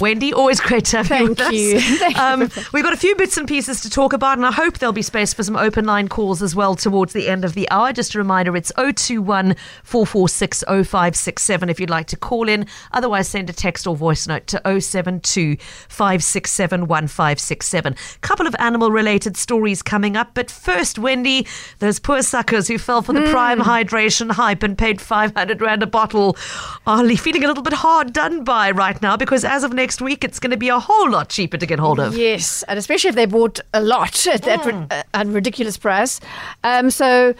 Wendy, always great to have you Thank with you. us. Thank you. Um, we've got a few bits and pieces to talk about, and I hope there'll be space for some open line calls as well towards the end of the hour. Just a reminder, it's 021 446 0567 if you'd like to call in. Otherwise, send a text or voice note to 072 567 1567. Couple of animal related stories coming up, but first, Wendy, those poor suckers who fell for the prime hydration hype and paid 500 Rand a bottle are feeling a little bit hard done by right now because as of next week, it's going to be a whole lot cheaper to get hold of. Yes, and especially if they bought a lot at that ri- uh, a ridiculous price. Um, so.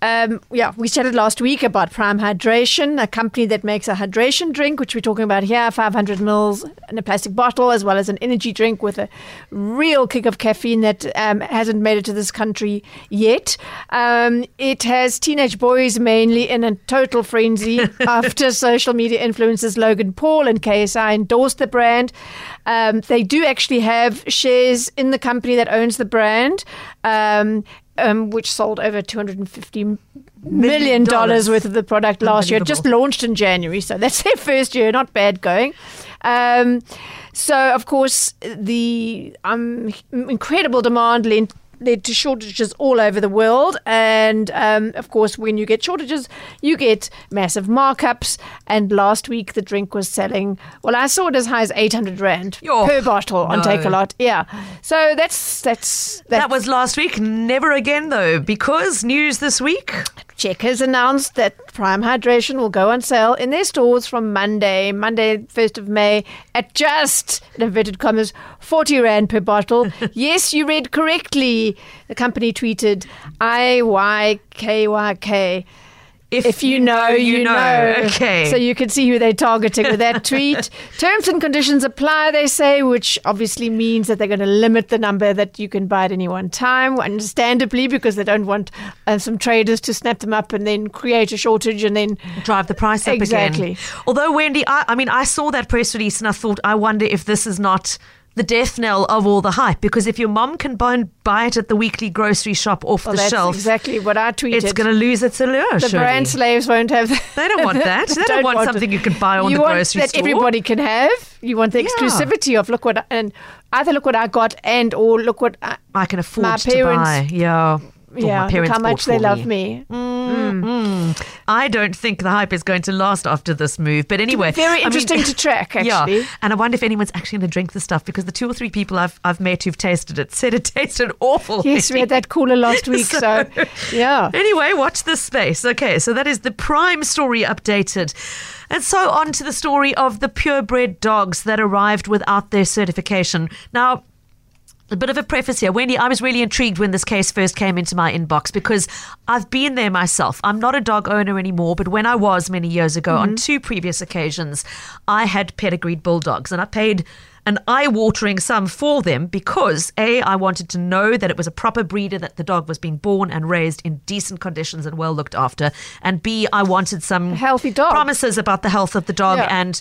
Um, yeah, we chatted last week about Prime Hydration, a company that makes a hydration drink, which we're talking about here, 500 mils in a plastic bottle, as well as an energy drink with a real kick of caffeine that um, hasn't made it to this country yet. Um, it has teenage boys mainly in a total frenzy after social media influencers Logan Paul and KSI endorsed the brand. Um, they do actually have shares in the company that owns the brand. Um, which sold over 250 million dollars worth of the product last year. Just launched in January, so that's their first year. Not bad going. Um, so, of course, the um, incredible demand led, led to shortages all over the world. And, um, of course, when you get shortages, you get massive markups. And last week, the drink was selling, well, I saw it as high as 800 Rand per bottle on no. Takealot. Yeah. So that's, that's, that's That was last week. Never again, though, because news this week. Checkers announced that Prime Hydration will go on sale in their stores from Monday, Monday, 1st of May, at just, in inverted commas, 40 Rand per bottle. yes, you read correctly. The company tweeted, IYKYK. If you know, you know. Okay. So you can see who they're targeting with that tweet. Terms and conditions apply, they say, which obviously means that they're going to limit the number that you can buy at any one time, understandably, because they don't want uh, some traders to snap them up and then create a shortage and then. drive the price up Exactly. again. Although Wendy, I, I mean, I saw that press release and I thought, I wonder if this is not the death knell of all the hype. Because if your mom can buy, buy it at the weekly grocery shop off Well, the that's shelf, exactly what I tweeted. it's going to lose its allure. the surely. brand slaves won't have. They don't want that. They don't, want, it. something you can buy on you the want grocery that store. everybody can have. You want the Yeah. exclusivity of look what I- and either look what I got and or look what I, I can afford my to buy. Yeah. Yeah how much they love me. Mm, mm. Mm. I don't think the hype is going to last after this move. But anyway, Very I mean- interesting to track, actually. Yeah, and I wonder if anyone's actually going to drink the stuff because the two or three people I've I've met who've tasted it said it tasted awful. Yes, we had that cooler last week, so, yeah. Anyway, watch this space. Okay, so that is the prime story updated. And so on to the story of the purebred dogs that arrived without their certification. Now, a bit of a preface here. Wendy, I was really intrigued when this case first came into my inbox because I've been there myself. I'm not a dog owner anymore, but when I was many years ago, on mm-hmm. two previous occasions, I had pedigreed bulldogs and I paid an eye watering sum for them because A, I wanted to know that it was a proper breeder, that the dog was being born and raised in decent conditions and well looked after. And B, I wanted some healthy dog. promises about the health of the dog Yeah. and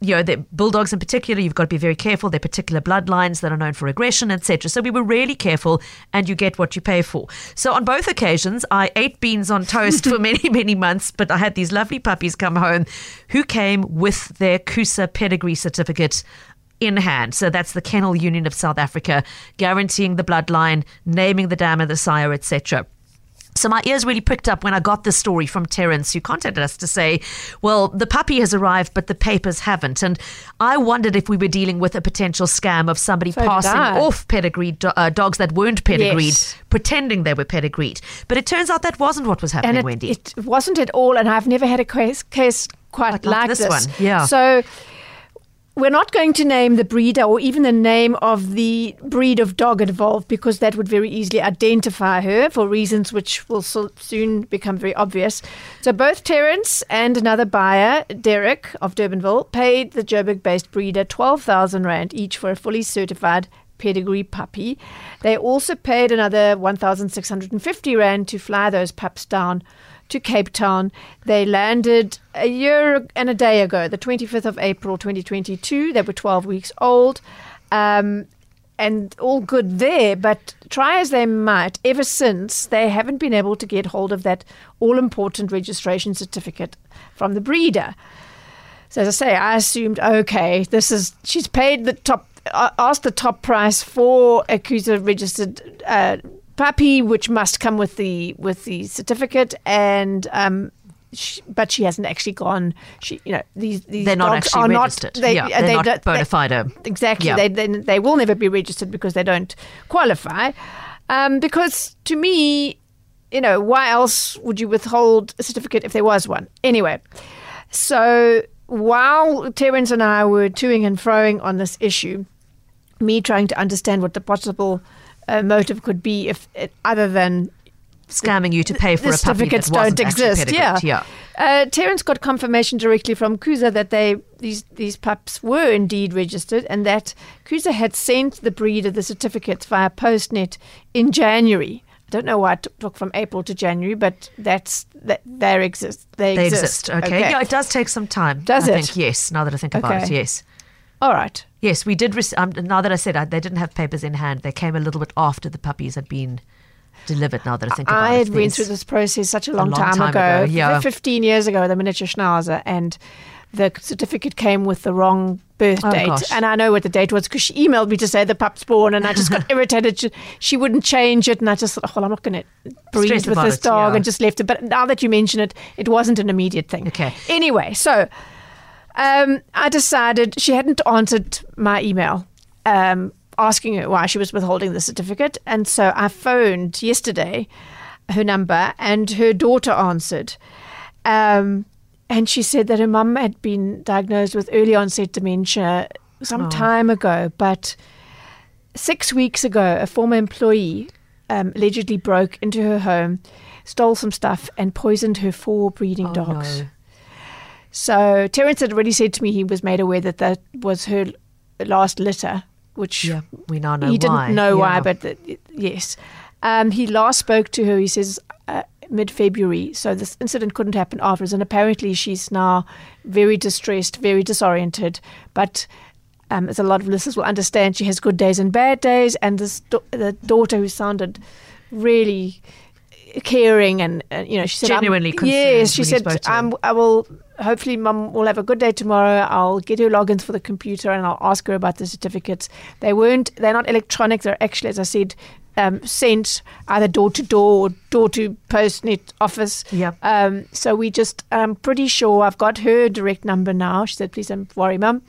you know the bulldogs in particular you've got to be very careful they're particular bloodlines that are known for aggression etc so we were really careful and you get what you pay for so on both occasions i ate beans on toast for many many months but i had these lovely puppies come home who came with their kusa pedigree certificate in hand. So that's the Kennel Union of South Africa, guaranteeing the bloodline, naming the dam and the sire, etc. So my ears really pricked up when I got this story from Terence, who contacted us to say, "Well, the puppy has arrived, but the papers haven't." And I wondered if we were dealing with a potential scam of somebody So passing off pedigreed do- uh, dogs that weren't pedigreed, Yes. pretending they were pedigreed. But it turns out that wasn't what was happening, and it, Wendy. it wasn't at all. And I've never had a case, case quite Like like, this one, yeah. So we're not going to name the breeder or even the name of the breed of dog involved because that would very easily identify her for reasons which will so- soon become very obvious. So both Terence and another buyer, Derek of Durbanville, paid the Joburg-based breeder 12,000 rand each for a fully certified pedigree puppy. They also paid another 1,650 rand to fly those pups down to Cape Town. They landed a year and a day ago, the 25th of April 2022. They were 12 weeks old. Um, and all good there. But try as they might, ever since they haven't been able to get hold of that all important registration certificate from the breeder. So as I say, I assumed okay, this is she's paid the top, asked the top price for a KUSA registered uh, puppy, which must come with the with the certificate, and um, she, but she hasn't actually gone. She, you know, these these They're not actually are registered. Not, they, Yeah, uh, they're they not don't- bona they- fide. Exactly. Yeah. They, they they will never be registered because they don't qualify. Um, because to me, you know, why else would you withhold a certificate if there was one? Anyway, so while Terence and I were toing and froing on this issue, me trying to understand what the possible uh, motive could be if it, other than Scamming you to pay for the a certificates don't exist. Yeah, yeah. Uh, Terence got confirmation directly from Kusa that they these these pups were indeed registered, and that Kusa had sent the breeder the certificates via Postnet in January. I don't know why it took- from April to January, but that's that they exist. They, They exist. Okay. Yeah, it does take some time. Does I it? Think, yes. Now that I think about it, yes. All right. Yes, we did. Rec- um, now that I said I, they didn't have papers in hand, they came a little bit after the puppies had been delivered. Now that I think about it, I it, had went through this process such a long, long time, time ago, ago, yeah. 15 years ago, the miniature schnauzer, and the certificate came with the wrong birth Oh, date. gosh. And I know what the date was because she emailed me to say the pup's born, and I just got irritated. She, she wouldn't change it, and I just thought, oh, well, I'm not going to breed with this it, dog, yeah. and just left it. But now that you mention it, it wasn't an immediate thing. Okay. Anyway, so um, I decided she hadn't answered my email um, asking her why she was withholding the certificate. And so I phoned yesterday her number, and her daughter answered. Um, and she said that her mum had been diagnosed with early onset dementia some Oh. time ago, but six weeks ago, a former employee um, allegedly broke into her home, stole some stuff, and poisoned her four breeding Oh, dogs. no. So Terence had already said to me he was made aware that that was her last litter, which Yeah, we now know he why. didn't know why, but yes. Um, he last spoke to her, he says, uh, mid February. So this incident couldn't happen afterwards. And apparently she's now very distressed, very disoriented. But um, as a lot of listeners will understand, she has good days and bad days. And this the daughter who sounded really caring and, uh, you know, she said, Genuinely concerned Yes, she said, spoke to her. I'm, I will, hopefully, mum will have a good day tomorrow. I'll get her logins for the computer and I'll ask her about the certificates. They weren't, they're not electronic. They're actually, as I said, um, sent either door to door or door to postnet office. Yep. Um, so we just, I'm pretty sure I've got her direct number now. She said, please don't worry, mum.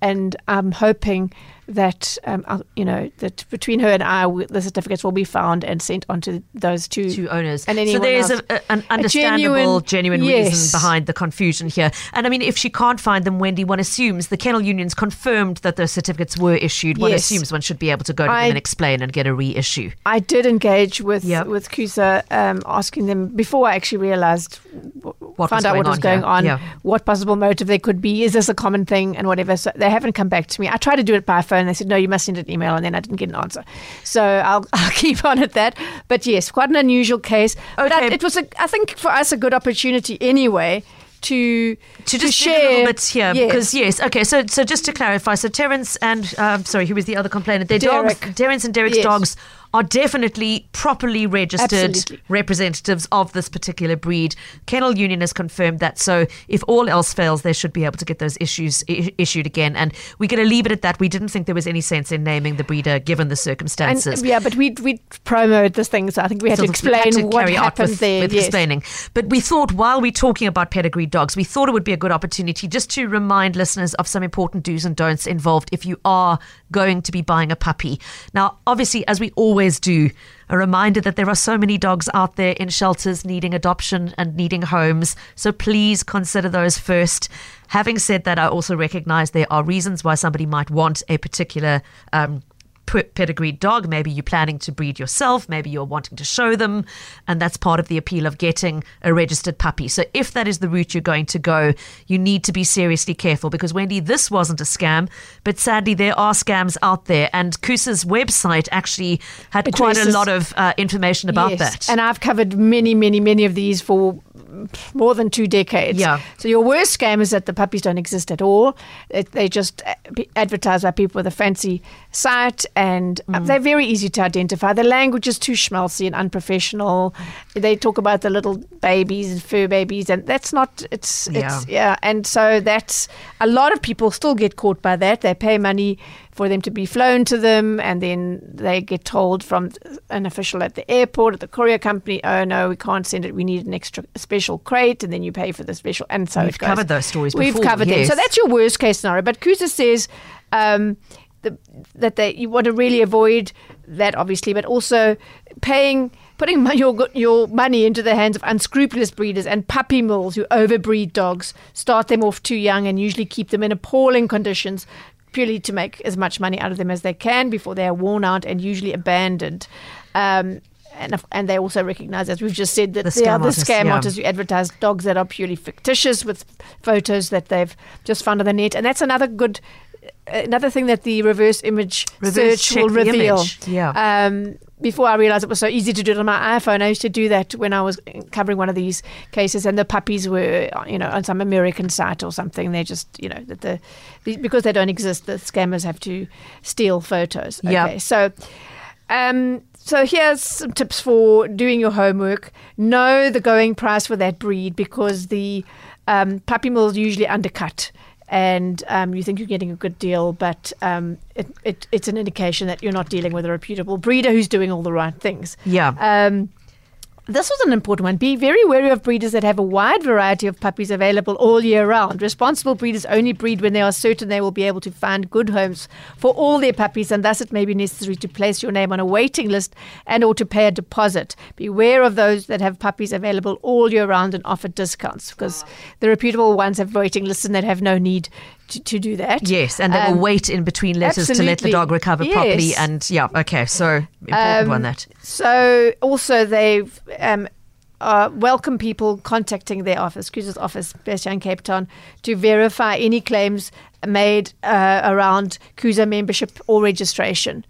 And I'm hoping that, um, you know, that between her and I, the certificates will be found and sent on to those two. two owners. And so there's else. a, a, genuine, genuine- yes. reason behind the confusion here. And I mean, if she can't find them, Wendy, one assumes the kennel unions confirmed that those certificates were issued. One Yes. assumes one should be able to go to I- them and explain and get a reissue. I did engage with Yep. with KUSA, um, asking them before I actually realised, What was out what was on going here. on, Yeah. what possible motive there could be. Is this a common thing and whatever? So they haven't come back to me. I tried to do it by phone. They said no, you must send an email, and then I didn't get an answer. So I'll, I'll keep on at that. But yes, quite an unusual case. But I, Okay. it was, a, I think, for us a good opportunity anyway to to just dig share a little bit here Yes. because yes okay so so just to clarify so Terence and um, sorry who was the other complainant their dogs Terence and Derek's Yes. dogs are definitely properly registered Absolutely. representatives of this particular breed kennel union has confirmed that so if all else fails they should be able to get those issues I- issued again and we're going to leave it at that we didn't think there was any sense in naming the breeder given the and, circumstances yeah, but we we promoted this thing, so I think we had sort to we had to what happened with, there. with yes. explaining. But we thought while we're talking about pedigree dogs, we thought it would be a good opportunity just to remind listeners of some important do's and don'ts involved if you are going to be buying a puppy. Now, obviously, as we always do, a reminder that there are so many dogs out there in shelters needing adoption and needing homes. So please consider those first. Having said that, I also recognize there are reasons why somebody might want a particular um, p- pedigree dog. Maybe you're planning to breed yourself. Maybe you're wanting to show them. And that's part of the appeal of getting a registered puppy. So if that is the route you're going to go, you need to be seriously careful because, Wendy, this wasn't a scam. But sadly, there are scams out there. And Kusa's website actually had quite a lot of uh, information about Yes, that. And I've covered many, many, many of these for more than two decades. Yeah. So your worst scam is that the puppies don't exist at all. It, they just be advertised by people with a fancy site, and uh, they're very easy to identify. The language is too schmaltzy and unprofessional. They talk about the little babies and fur babies, and that's not. It's Yeah. it's yeah. And so that's a lot of people still get caught by that. They pay money for them to be flown to them, and then they get told from an official at the airport, at the courier company, "Oh no, we can't send it. We need an extra special crate," and then you pay for the special. And so We've it goes. covered those stories We've before, covered them. So that's your worst case scenario. But Kusa says. Um, the, that they you want to really avoid that obviously, but also paying putting your your money into the hands of unscrupulous breeders and puppy mills who overbreed dogs, start them off too young, and usually keep them in appalling conditions. Purely to make as much money out of them as they can before they are worn out and usually abandoned. Um, and, and they also recognize, as we've just said, that The are scam the artists, scam yeah. artists who advertise dogs that are purely fictitious with photos that they've just found on the net. And that's another good, another thing that the reverse image Reverse search will reveal. yeah. Um, before I realized it was so easy to do it on my iPhone, I used to do that when I was covering one of these cases, and the puppies were, you know, on some American site or something. They just, you know, that the, the because they don't exist, the scammers have to steal photos. Yeah. Okay, so. Um, so here's some tips for doing your homework. Know the going price for that breed because the um, puppy mills usually undercut, and um, you think you're getting a good deal, but um, it, it, it's an indication that you're not dealing with a reputable breeder who's doing all the right things. Yeah. Um, this was an important one. Be very wary of breeders that have a wide variety of puppies available all year round. Responsible breeders only breed when they are certain they will be able to find good homes for all their puppies, and thus it may be necessary to place your name on a waiting list and or to pay a deposit. Beware of those that have puppies available all year round and offer discounts, because the reputable ones have waiting lists and that have no need to, to do that. Yes, and they Um, will wait in between letters to let the dog recover properly. And yeah, okay, so important Um, one that. So also they've um, uh, welcome people contacting their office, Kusa's office, based in Cape Town, to verify any claims made uh, around Kusa membership or registration.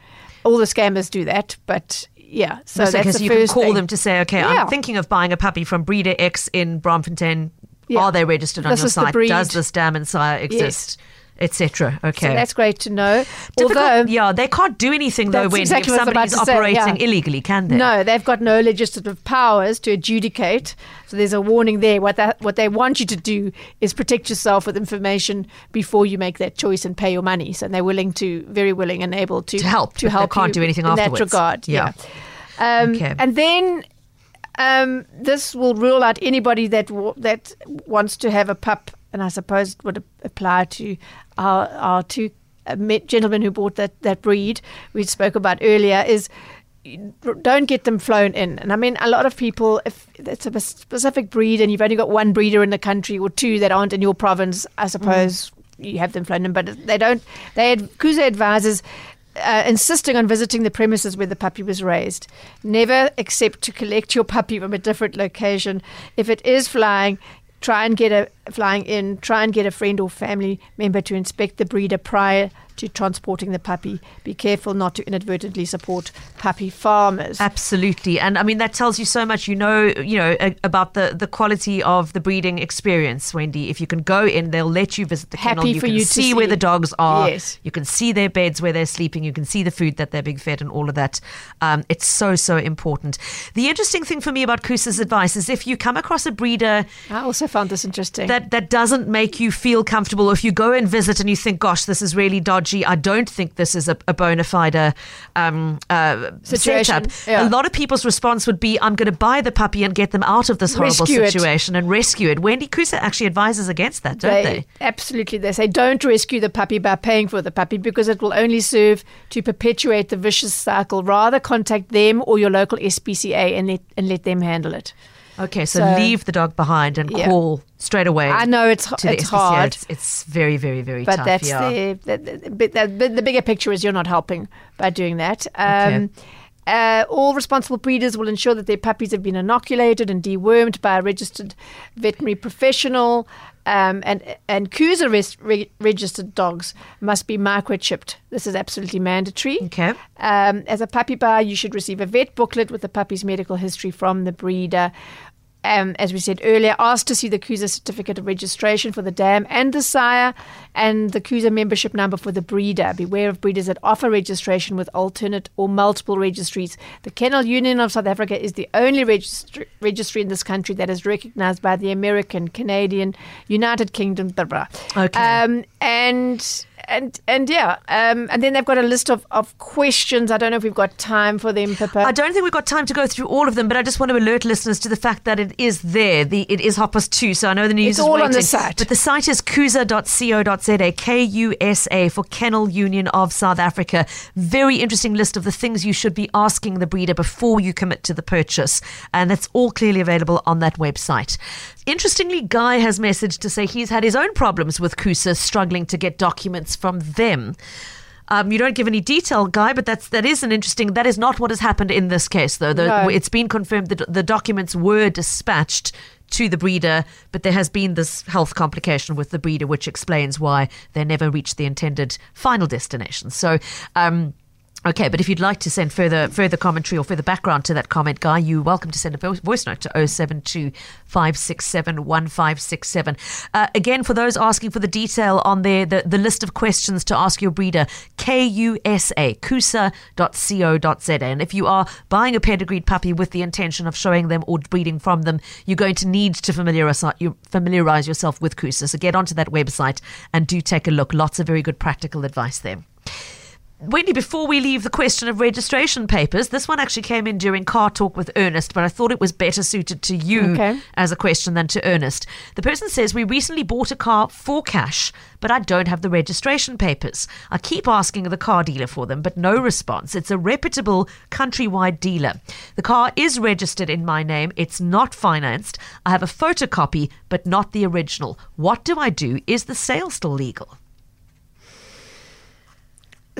All the scammers do that, but yeah. So So that's the you can call thing. them to say, okay, Yeah. I'm thinking of buying a puppy from breeder X in Bloemfontein. Yeah. Are they registered on This your site? Does this dam and sire exist? Etc. Okay. So that's great to know. Difficult- Although yeah, they can't do anything though when exactly if what I was about somebody's to say, operating yeah. illegally, can they? No, they've got no legislative powers to adjudicate. So there's a warning there. What that what they want you to do is protect yourself with information before you make that choice and pay your money. So they're willing to, very willing and able to To help, to they help. can't you do anything in afterwards. that regard. Yeah. Yeah. Um, Okay. And then. Um, this will rule out anybody that w- that wants to have a pup, and I suppose it would ap- apply to our, our two uh, gentlemen who bought that, that breed we spoke about earlier. Is don't get them flown in. And I mean, a lot of people, if it's a specific breed and you've only got one breeder in the country or two that aren't in your province, I suppose you have them flown in. But they don't. They Kusa advises. Uh, insisting on visiting the premises where the puppy was raised. Never accept to collect your puppy from a different location. If it is flying, try and get a flying in. Try and get a friend or family member to inspect the breeder prior to transporting the puppy. Be careful not to inadvertently support puppy farmers. Absolutely, and I mean that tells you so much. You know, you know about the the quality of the breeding experience, Wendy. If you can go in, they'll let you visit the kennel. Happy You for can you to see, where the dogs are. Yes. You can see their beds where they're sleeping. You can see the food that they're being fed, and all of that. Um, it's so so important. The interesting thing for me about Kusa's advice is if you come across a breeder I also found this interesting. that that doesn't make you feel comfortable if you go and visit and you think gosh this is really dodgy i don't think this is a, a bona fide um, uh, Situation, setup yeah. a lot of people's response would be i'm going to buy the puppy and get them out of this horrible Rescue it. situation and rescue it wendy kusa actually advises against that don't they, Absolutely. They say don't rescue the puppy by paying for the puppy because it will only serve to perpetuate the vicious cycle. Rather contact them or your local SPCA and let, and let them handle it. Okay so, So- leave the dog behind and Yeah. call straight away I know it's it's SPCA. hard, It's, it's very very very but tough that's yeah. the, the, the, the, the bigger picture is you're not helping by doing that. Um, uh, all responsible breeders will ensure that their puppies have been inoculated and dewormed by a registered veterinary professional. Um, and and KUSA res- re- registered dogs must be microchipped. This is absolutely mandatory. Okay. Um, as a puppy buyer, you should receive a vet booklet with the puppy's medical history from the breeder. Um, as we said earlier, asked to see the KUSA certificate of registration for the dam and the sire, and the KUSA membership number for the breeder. Beware of breeders that offer registration with alternate or multiple registries. The Kennel Union of South Africa is the only registry, registry in this country that is recognized by the American, Canadian, United Kingdom, blah, blah. Okay. Um, and and and yeah, um, and then they've got a list of, of questions. I don't know if we've got time for them, Pippa. I don't think we've got time to go through all of them, but I just want to alert listeners to the fact that it is there. The it is past two, so I know the news It's is all on the site. But the site is kusa.co.za, K U S A for Kennel Union of South Africa. Very interesting list of the things you should be asking the breeder before you commit to the purchase, and that's all clearly available on that website. Interestingly, Guy has messaged to say he's had his own problems with Kusa, struggling to get documents from them. Um, you don't give any detail, Guy, but that's that is an interesting. That is not what has happened in this case, though. The, No. It's been confirmed that the documents were dispatched to the breeder, but there has been this health complication with the breeder, which explains why they never reached the intended final destination. So. Um, Okay, but if you'd like to send further further commentary or further background to that comment, Guy, you're welcome to send a voice note to 072 567 1567. Uh, again, for those asking for the detail on there, the, the list of questions to ask your breeder, K-U-S-A, kusa.co.za. And if you are buying a pedigreed puppy with the intention of showing them or breeding from them, you're going to need to familiarize, familiarize yourself with Kusa. So get onto that website and do take a look. Lots of very good practical advice there. Wendy, before we leave the question of registration papers, this one actually came in during car talk with Ernest, but I thought it was better suited to you Okay. as a question than to Ernest. The person says, We recently bought a car for cash, but I don't have the registration papers. I keep asking the car dealer for them, but no response. It's a reputable countrywide dealer. The car is registered in my name, it's not financed. I have a photocopy, but not the original. What do I do? Is the sale still legal?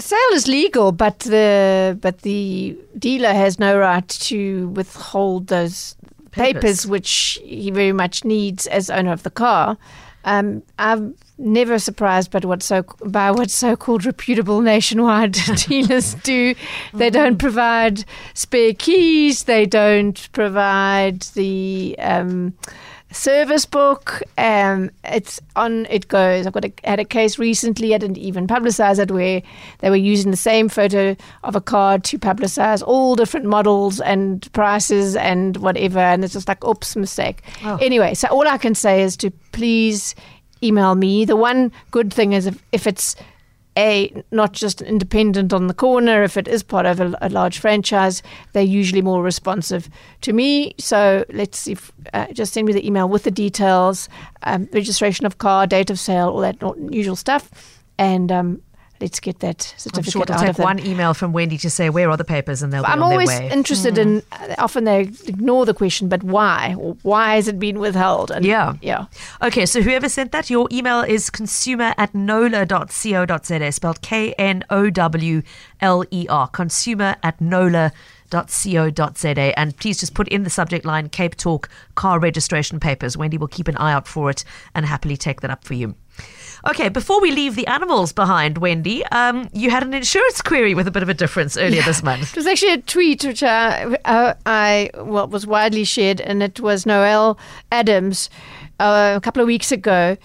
The sale is legal, but the but the dealer has no right to withhold those papers, Papers. which he very much needs as owner of the car. Um, I'm never surprised by what so by what so-called reputable nationwide dealers do. They don't provide spare keys. They don't provide the um, service book. Um, it's on. It goes. I've got a, had a case recently. I didn't even publicize it where they were using the same photo of a card to publicize all different models and prices and whatever. And it's just like, oops, mistake. Oh. Anyway, so all I can say is to please email me. The one good thing is if, if it's a not just independent on the corner if it is part of a, a large franchise they're usually more responsive to me. So let's see if, uh, just send me the email with the details um, registration of car date of sale all that usual stuff. And um, let's get that certificate I'm sure it'll out take of them. one email from Wendy to say where are the papers, and they'll be I'm on always their way. interested in. Uh, often they ignore the question, but why? Or why has it been withheld? And Yeah. yeah. Okay, so whoever sent that, your email is consumer at knowler.co.za, spelled K N O W L E R, consumer at knowler knowler.co.za. And please just put in the subject line Cape Talk car registration papers. Wendy will keep an eye out for it and happily take that up for you. Okay, before we leave the animals behind, Wendy, um, you had an insurance query with a bit of a difference earlier this month. It was actually a tweet which I, uh, I well, was widely shared, and it was Noel Adams uh, a couple of weeks ago.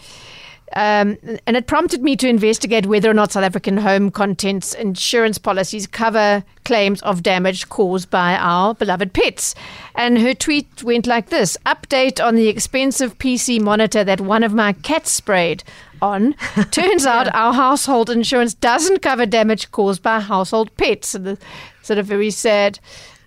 Um, and it prompted me to investigate whether or not South African home contents insurance policies cover claims of damage caused by our beloved pets. And her tweet went like this Update on the expensive PC monitor that one of my cats sprayed on. Turns out our household insurance doesn't cover damage caused by household pets. And the sort of very sad.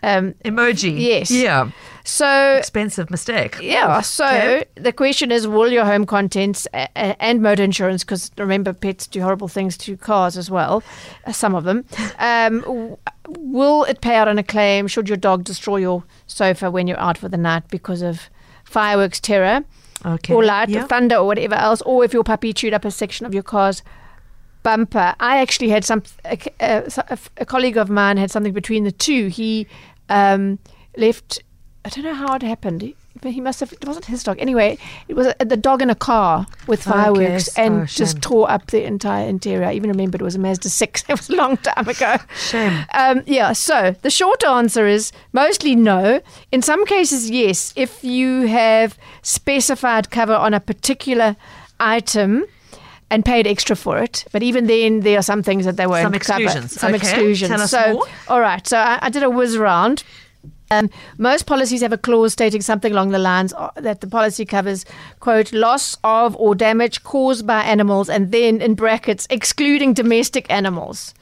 Um, Emoji. Yes. Yeah. so Expensive mistake. yeah. So Okay. the question is, will your home contents and motor insurance, because remember, pets do horrible things to cars as well, uh, some of them. Um, will it pay out on a claim should your dog destroy your sofa when you're out for the night because of fireworks terror? Okay. or light Yeah. or thunder or whatever else, or if your puppy chewed up a section of your car's bumper. I actually had some a, a, a colleague of mine had something between the two. He um, left. I don't know how it happened. He he must have. It wasn't his dog. Anyway, it was a, the dog in a car with fireworks Okay. and Oh, just tore up the entire interior. I even remember it was a Mazda six. It was a long time ago. Shame. Um, yeah, so the short answer is mostly no. In some cases, yes. If you have specified cover on a particular item and paid extra for it, but even then, there are some things that they won't Some cover. exclusions. Some Okay, exclusions. so, more. all right. So I, I did a whiz round. Um, most policies have a clause stating something along the lines that the policy covers, quote, loss of or damage caused by animals, and then in brackets, excluding domestic animals.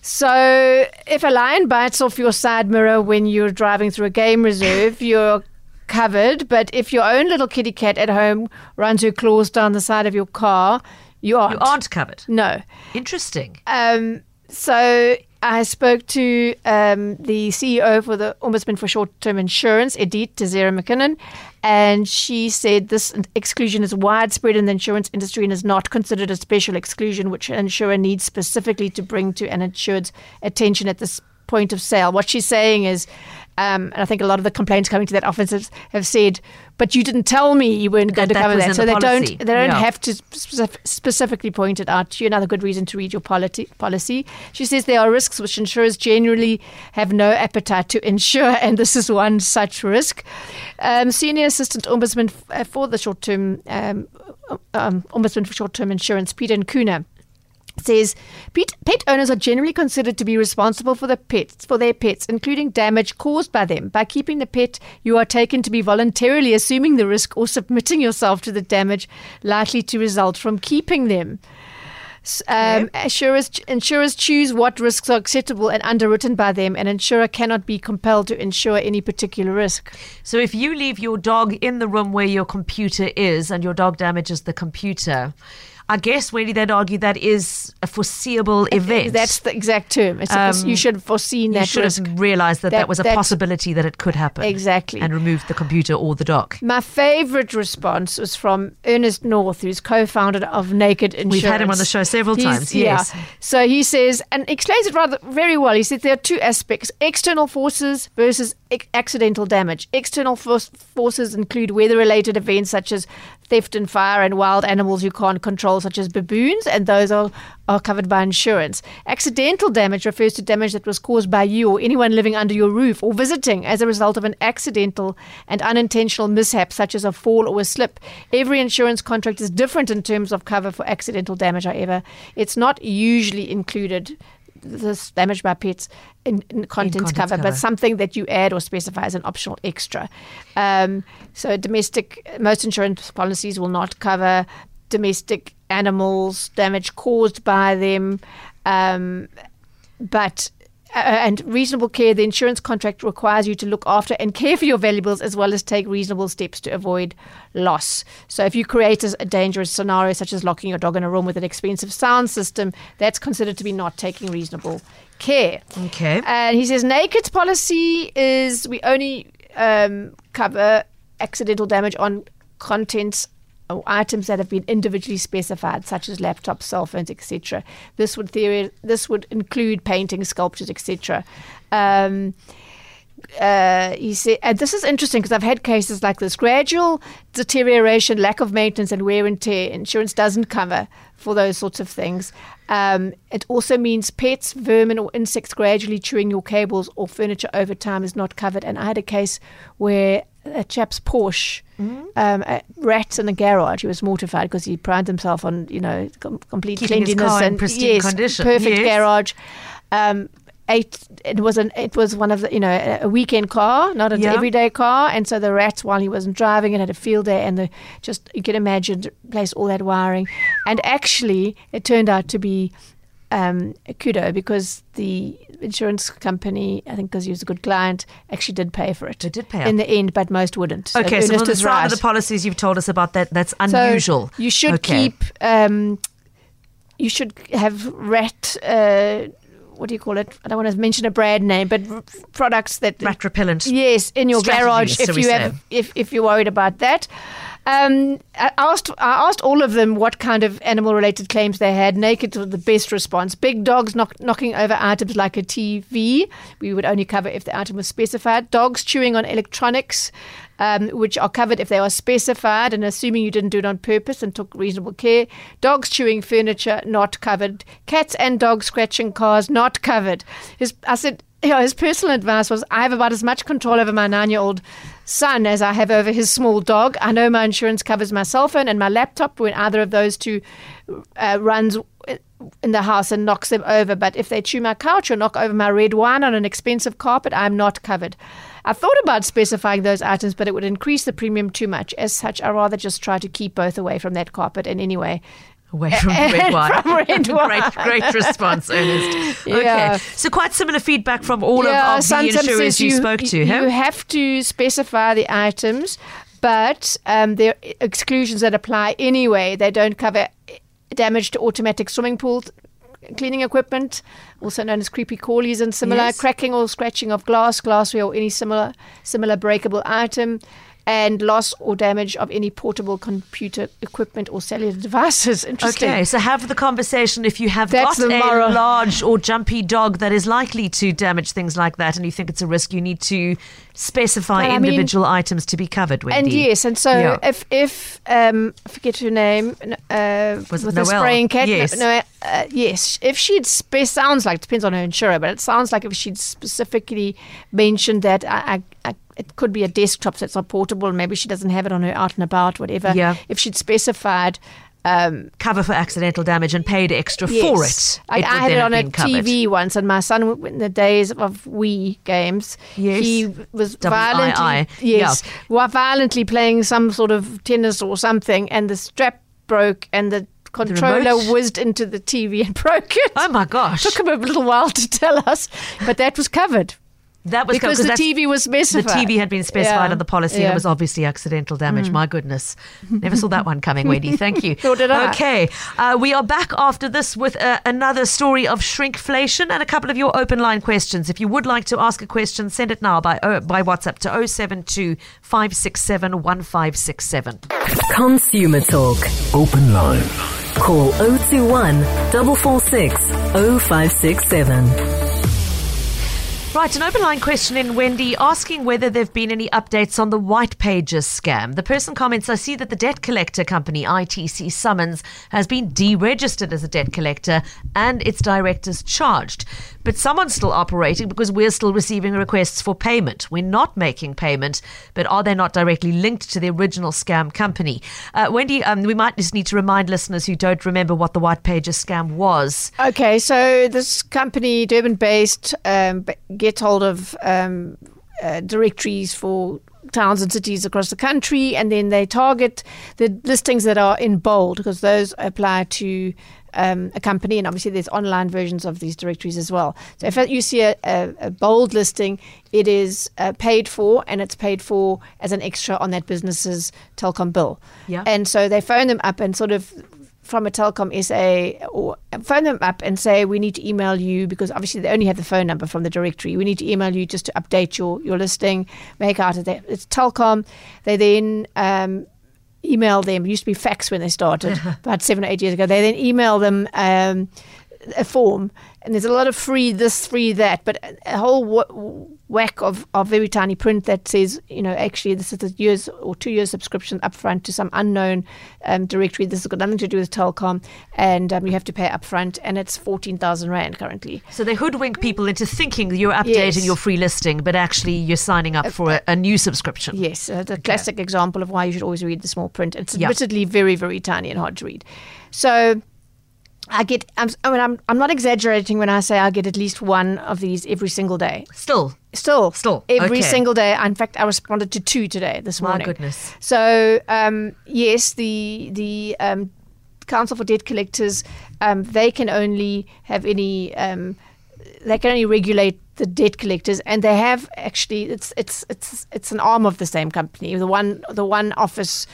So if a lion bites off your side mirror when you're driving through a game reserve, you're covered. But if your own little kitty cat at home runs her claws down the side of your car, you aren't. You aren't covered. No. Interesting. Um, so I spoke to um, the CEO for the Ombudsman for Short-Term Insurance, Edith Teixeira McKinnon, and she said this exclusion is widespread in the insurance industry and is not considered a special exclusion, which an insurer needs specifically to bring to an insured's attention at this point of sale. What she's saying is, um, and I think a lot of the complaints coming to that office have, have said, "But you didn't tell me you weren't going to that cover that." So the they policy. don't they don't have to specif- specifically point it out to you. Another good reason to read your polity, policy. She says there are risks which insurers generally have no appetite to insure, and this is one such risk. Um, Senior Assistant Ombudsman f- uh, for the short-term um, um, Ombudsman for short-term insurance, Peter Nkuna says pet, pet owners are generally considered to be responsible for the pets for their pets including damage caused by them by keeping the pet you are taken to be voluntarily assuming the risk or submitting yourself to the damage likely to result from keeping them um, insurers, insurers choose what risks are acceptable and underwritten by them. An insurer cannot be compelled to insure any particular risk. So if you leave your dog in the room where your computer is and your dog damages the computer, I guess really they'd argue that is a foreseeable event. That's the exact term. Um, you should have foreseen you that should risk. have realized that, that That- was a possibility that it could happen. Exactly. And removed the computer or the dog. My favorite response was from Ernest North, who's co-founder of Naked Insurance. We've had him on the show several He's- times, yes. Yeah. So he says, and explains it rather very well. He said there are two aspects: external forces versus accidental damage. External force, forces include weather-related events such as theft and fire, and wild animals you can't control, such as baboons, and those are are covered by insurance. Accidental damage refers to damage that was caused by you or anyone living under your roof or visiting as a result of an accidental and unintentional mishap, such as a fall or a slip. Every insurance contract is different in terms of cover for accidental damage, however. It's not usually included. This damage by pets in, in contents contents cover, cover. but something that you add or specify as an optional extra. Um, so, domestic, most insurance policies will not cover domestic animals, damage caused by them, um, but uh, and reasonable care. The insurance contract requires you to look after and care for your valuables as well as take reasonable steps to avoid loss. So, if you create a, a dangerous scenario such as locking your dog in a room with an expensive sound system, that's considered to be not taking reasonable care. Okay. And he says Naked's policy is we only um, cover accidental damage on contents items that have been individually specified, such as laptops, cell phones, etc. This would theory this would include paintings, sculptures, etc. Um, uh, and this is interesting because I've had cases like this: gradual deterioration, lack of maintenance, and wear and tear. Insurance doesn't cover for those sorts of things. Um, it also means pets, vermin, or insects gradually chewing your cables or furniture over time is not covered. And I had a case where a chap's Porsche, Mm-hmm. um, a rat in the garage. He was mortified because he prided himself on you know com- complete Keeping cleanliness and pristine yes, condition. perfect Yes. garage. Um, eight. It was an. It was one of the you know a- a weekend car, not an Yeah. everyday car. And so the rats while he wasn't driving, it had a field day, and the just you can imagine place all that wiring, and actually it turned out to be. Um, kudo because the insurance company, I think because he was a good client, actually did pay for it. They did pay in up. the end, but most wouldn't. So Okay, so Ernest from the is sound right. of the policies you've told us about that, that's So unusual. you should Okay. keep. Um, you should have rat. Uh, what do you call it? I don't want to mention a brand name, but r- products that rat repellent. Yes, in your strategies, garage if we you have if if you're worried about that. Um, I asked I asked all of them what kind of animal related claims they had. Naked was the best response. Big dogs knock, knocking over items like a TV. We would only cover if the item was specified. Dogs chewing on electronics. Um, which are covered if they are specified and assuming you didn't do it on purpose and took reasonable care. Dogs chewing furniture, not covered. Cats and dogs scratching cars, not covered. His, I said, yeah, his personal advice was I have about as much control over my nine year old son as I have over his small dog. I know my insurance covers my cell phone and my laptop when either of those two uh, runs in the house and knocks them over. But if they chew my couch or knock over my red wine on an expensive carpet, I'm not covered. I thought about specifying those items, but it would increase the premium too much. As such, I rather just try to keep both away from that carpet in any way. Away from red wine. From red wine. great, great response, Ernest. Yeah. Okay, so quite similar feedback from all of, of the insurers says you, spoke to. You huh? have to specify the items, but um, there are exclusions that apply anyway. They don't cover damage to automatic swimming pools, cleaning equipment, also known as creepy crawlies and similar, Yes. cracking or scratching of glass, glassware, or any similar similar breakable item. And loss or damage of any portable computer equipment or cellular devices. Interesting. Okay, so have the conversation if you have That's got a moral. large or jumpy dog that is likely to damage things like that and you think it's a risk, you need to specify Well, I mean- individual items to be covered, Wendy. And yes, and so Yeah. if if um, I forget her name, uh, Was it with the spraying cat, no- Yes. no, uh, yes, if she'd spe- sounds like depends on her insurer, but it sounds like if she'd specifically mentioned that I, I, I, it could be a desktop that's not portable, maybe she doesn't have it on her out and about, whatever. Yeah. If she'd specified. Um, Cover for accidental damage and paid extra for it. I, it I had it on a covered. TV once, and my son, in the days of Wii games, Yes. he was W I I. violently, yes, wa- violently playing some sort of tennis or something, and the strap broke, and the controller whizzed into the TV and broke it. Oh my gosh. Took him a little while to tell us, but that was covered that was because covered, the 'cause TV was specified. The. TV had been specified Yeah. on the policy. and Yeah. Mm. It was obviously accidental damage. My goodness. Never saw that one coming, Wendy. Thank you. Nor did I. Okay. Uh, we are back after this with uh, another story of shrinkflation and a couple of your open line questions. If you would like to ask a question, send it now by, uh, by WhatsApp to 072 567 1567. Consumer Talk. Open line. Call 021 446 0567. Right, an open line question in Wendy asking whether there have been any updates on the White Pages scam. The person comments, I see that the debt collector company ITC Summons has been deregistered as a debt collector and its directors charged. But someone's still operating because we're still receiving requests for payment. We're not making payment, but are they not directly linked to the original scam company? Uh, Wendy, um, we might just need to remind listeners who don't remember what the White Pages scam was. Okay, so this company, Durban based, um, gets hold of um, uh, directories for towns and cities across the country, and then they target the listings that are in bold because those apply to um, a company, and obviously there's online versions of these directories as well. So if you see a, a, a bold listing, it is uh, paid for, and it's paid for as an extra on that business's Telkom bill. Yeah. And so they phone them up and sort of from a Telkom SA or phone them up and say we need to email you because obviously they only have the phone number from the directory. We need to email you just to update your, your listing, make out of that it's Telkom. They then um, email them. It used to be fax when they started about seven or eight years ago. They then email them um, a form, and there's a lot of free this, free that, but a whole wh- whack of, of very tiny print that says, you know, actually this is a years or two years subscription upfront to some unknown um, directory. This has got nothing to do with Telkom, and um, you have to pay upfront, and it's fourteen thousand rand currently. So they hoodwink people into thinking you're updating Yes. Uh, your free listing, but actually you're signing up for a, a new subscription. Yes, uh, the classic example of why you should always read the small print. It's Yeah. admittedly very, very tiny and hard to read. So I get, I'm, I mean, I'm, I'm not exaggerating when I say I get at least one of these every single day. Still, Still, Still, every okay. single day. In fact, I responded to two today this My morning. My goodness. So um, yes, the the um, Council for Debt Collectors um, they can only have any um, they can only regulate the debt collectors, and they have actually it's it's it's it's an arm of the same company. The one the one office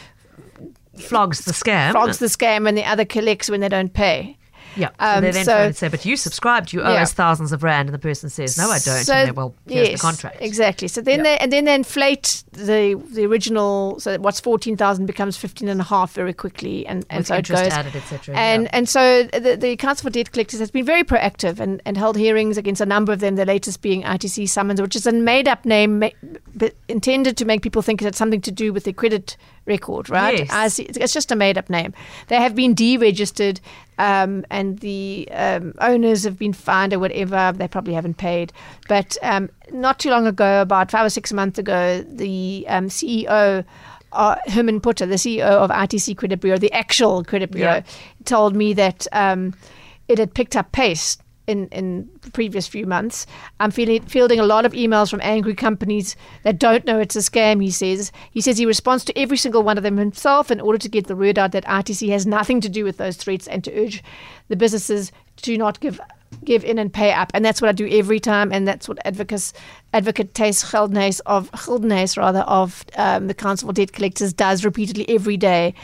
flogs the scam. flogs the scam, and the other collects when they don't pay. Yeah. So Um, they then so- phone and say, but you subscribed, you owe Yeah. us thousands of rand. And the person says, no, I don't. So- and they, well, here's yes, the contract. Exactly. So then Yeah. they and then they inflate the the original. So what's fourteen thousand becomes fifteen and a half very quickly, and, and With so it goes. added, et cetera, And yeah. and so the, the Council for Debt Collectors has been very proactive and, and held hearings against a number of them. The latest being ITC summons, which is a made up name ma- intended to make people think it had something to do with their credit record, right? Yes. See- it's just a made up name. They have been deregistered, um, and the um, owners have been fined or whatever. They probably haven't paid. But um, not too long ago, about five or six months ago, the um, CEO. Uh, Herman Putter, the CEO of ITC Credit Bureau, the actual credit bureau, Yeah. told me that um, it had picked up pace in, in previous few months. I'm feeling, fielding a lot of emails from angry companies that don't know it's a scam, he says. He says he responds to every single one of them himself in order to get the word out that ITC has nothing to do with those threats and to urge the businesses to not give give in and pay up. And that's what I do every time. And that's what advocates, advocate Thijs Geldenhuis of Geldenhuis rather of um, the Council for Debt Collectors does repeatedly every day.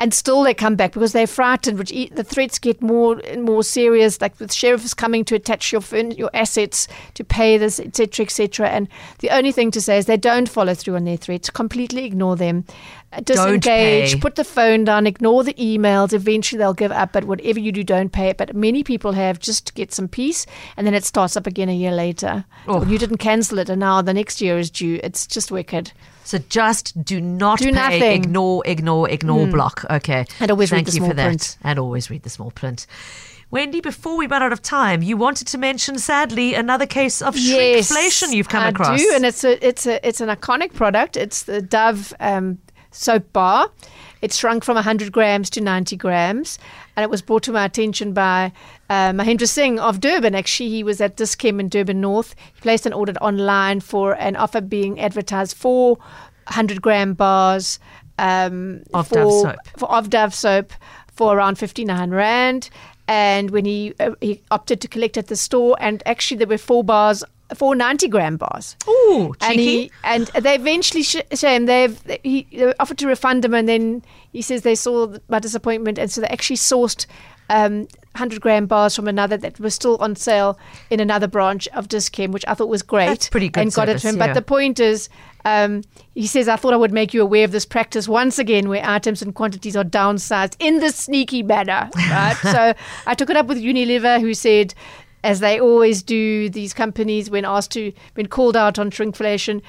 And still they come back because they're frightened. Which e- the threats get more and more serious. Like with sheriffs coming to attach your your assets to pay this, etc., etc. And the only thing to say is they don't follow through on their threats. Completely ignore them. Uh, Disengage. Put the phone down. Ignore the emails. Eventually they'll give up. But whatever you do, don't pay it. But many people have just to get some peace, and then it starts up again a year later. Oh. You didn't cancel it, and now the next year is due. It's just wicked. So just do not Do pay, nothing. Ignore, ignore, ignore, block. Okay. And always read Thank the you small for that. print. And always read the small print. Wendy, before we run out of time, you wanted to mention, sadly, another case of shrinkflation you've come I across. do, and it's a it's a it's an iconic product. It's the Dove um, soap bar. It shrunk from 100 grams to 90 grams, and it was brought to my attention by uh, Mahendra Singh of Durban. Actually, he was at Dischem in Durban North. He placed an order online for an offer being advertised for 100 gram bars um, Of for, Dove soap. for of Dove soap for around 59 rand. And when he uh, he opted to collect at the store, and actually there were four bars, four 90 gram bars. And cheeky. he and they eventually sh- shame they've he they offered to refund him, and then he says they saw my disappointment, and so they actually sourced um, 100 gram bars from another that was still on sale in another branch of Dischem, which I thought was great. That's pretty good And got it to him. yeah. But the point is, um, he says, I thought I would make you aware of this practice once again where items and quantities are downsized in this sneaky manner. Right? so I took it up with Unilever, who said, as they always do, these companies, when asked to, when called out on shrinkflation,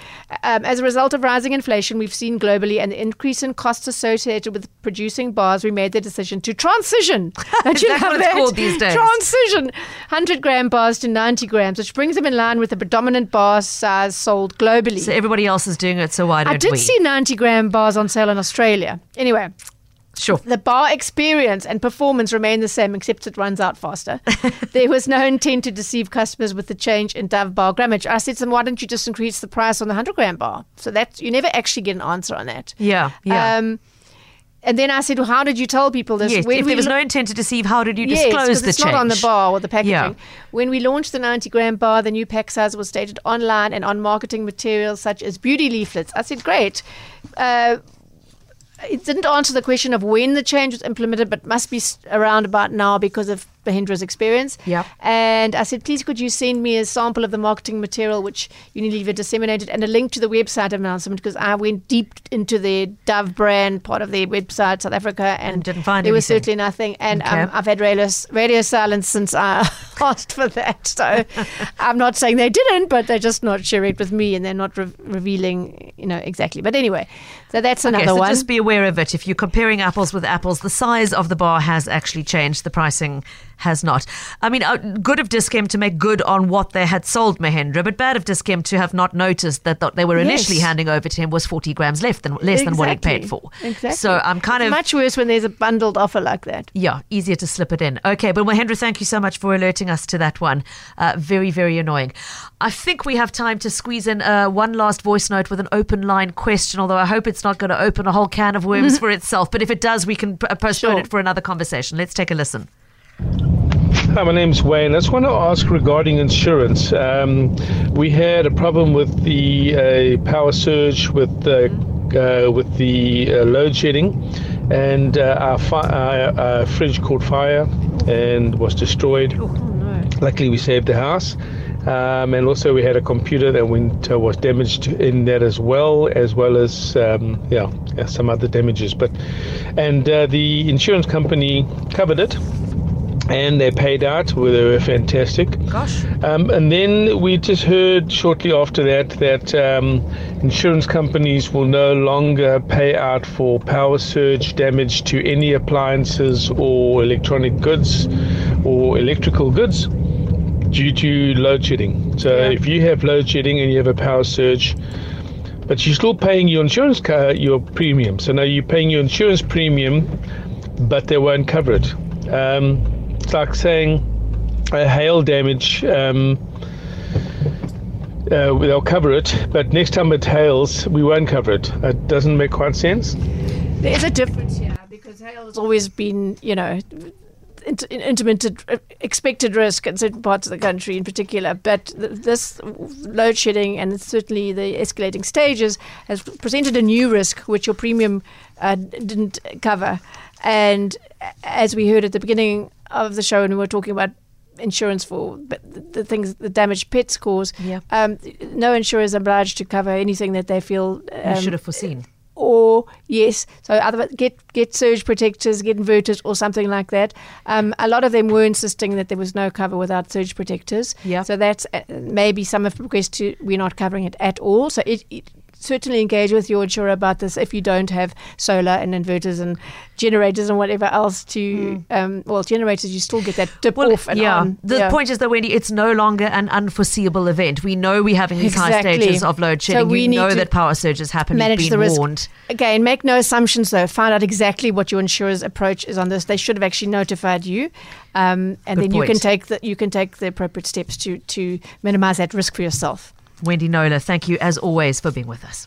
um, as a result of rising inflation we've seen globally an increase in costs associated with producing bars, we made the decision to transition. Don't you that love it's called these days? Transition 100 gram bars to 90 grams, which brings them in line with the predominant bar size sold globally. so everybody else is doing it, so why don't we? I did we? see 90 gram bars on sale in Australia. Anyway, sure. the bar experience and performance remain the same, except it runs out faster. there was no intent to deceive customers with the change in Dove bar grammage. I said to them, why don't you just increase the price on the 100 gram bar? So that you never actually get an answer on that. Yeah, yeah. Um, and then I said, well, how did you tell people this? yes, When if there was lo- no intent to deceive, how did you Yes, disclose the it's change? not on the bar or the packaging. Yeah. When we launched the 90 gram bar, the new pack size was stated online and on marketing materials such as beauty leaflets. I said, great. Uh, it didn't answer the question of when the change was implemented, but must be around about now because of Mahendra's experience. Yep. And I said, please could you send me a sample of the marketing material which Unilever disseminated and a link to the website announcement because I went deep into the Dove brand part of their website, South Africa, and, And didn't find it. there was certainly nothing. And Okay. um, I've had radio, radio silence since I asked for that. So I'm not saying they didn't, but they're just not sharing it with me and they're not re- revealing, you know, exactly. But anyway, so that's another Okay, so one. just be aware of it. If you're comparing apples with apples, the size of the bar has actually changed. The pricing has not. I mean, uh, good of Dischem to make good on what they had sold Mahendra, but bad of Dischem to have not noticed that what they were initially Yes. handing over to him was 40 grams less than less than what he paid for. Exactly. So I'm kind It's of much worse when there's a bundled offer like that. yeah, easier to slip it in. Okay, but Mahendra, thank you so much for alerting us to that one. Uh, very, very annoying. I think we have time to squeeze in uh, one last voice note with an open line question, although I hope it's not going to open a whole can of worms for itself. But if it does, we can postpone Sure. it for another conversation. Let's take a listen. Hi, my name's Wayne. I just want to ask regarding insurance. Um, we had a problem with the uh, power surge with the uh, with the uh, load shedding, and uh, our, fi- our, our fridge caught fire and was destroyed. Luckily, we saved the house. Um, and also, we had a computer that went uh, was damaged in that as well, as well as um, yeah, yeah, some other damages. But and uh, the insurance company covered it, and they paid out. Well, They were fantastic. Gosh. Um, and then we just heard shortly after that that um, insurance companies will no longer pay out for power surge damage to any appliances or electronic goods or electrical goods due to load shedding. So Yeah. if you have load shedding and you have a power surge, but you're still paying your insurance car, your premium. So now you're paying your insurance premium, but they won't cover it. Um, like saying a hail damage. Um, uh, they'll cover it, but next time it hails, we won't cover it. It doesn't make quite sense. There is a difference here because hail has always been, you know, int- intermittent uh, expected risk in certain parts of the country in particular. But th- this load shedding and certainly the escalating stages has presented a new risk which your premium uh, didn't cover. And as we heard at the beginning of the show, and we were talking about insurance for the, the things the damage pets cause, Yeah. um, no insurer is obliged to cover anything that they feel You um, should have foreseen. or yes, so other get get surge protectors, get inverters, or something like that. Um, a lot of them were insisting that there was no cover without surge protectors. Yeah. So that's uh, maybe some have requested to we're not covering it at all. So it, it certainly engage with your insurer about this if you don't have solar and inverters and generators and whatever else to um, well generators you still get that dip. Well, off and yeah. on. The Yeah. point is that Wendy, it's no longer an unforeseeable event. We know we're having these high stages of load So shedding. we we need know that power surges happen. manage the risk. warned. Again, make no assumptions though. Find out exactly what your insurer's approach is on this. They should have actually notified you, um, and Good then you can take the you can take the appropriate steps to to minimise that risk for yourself. Wendy Knowler, thank you as always for being with us.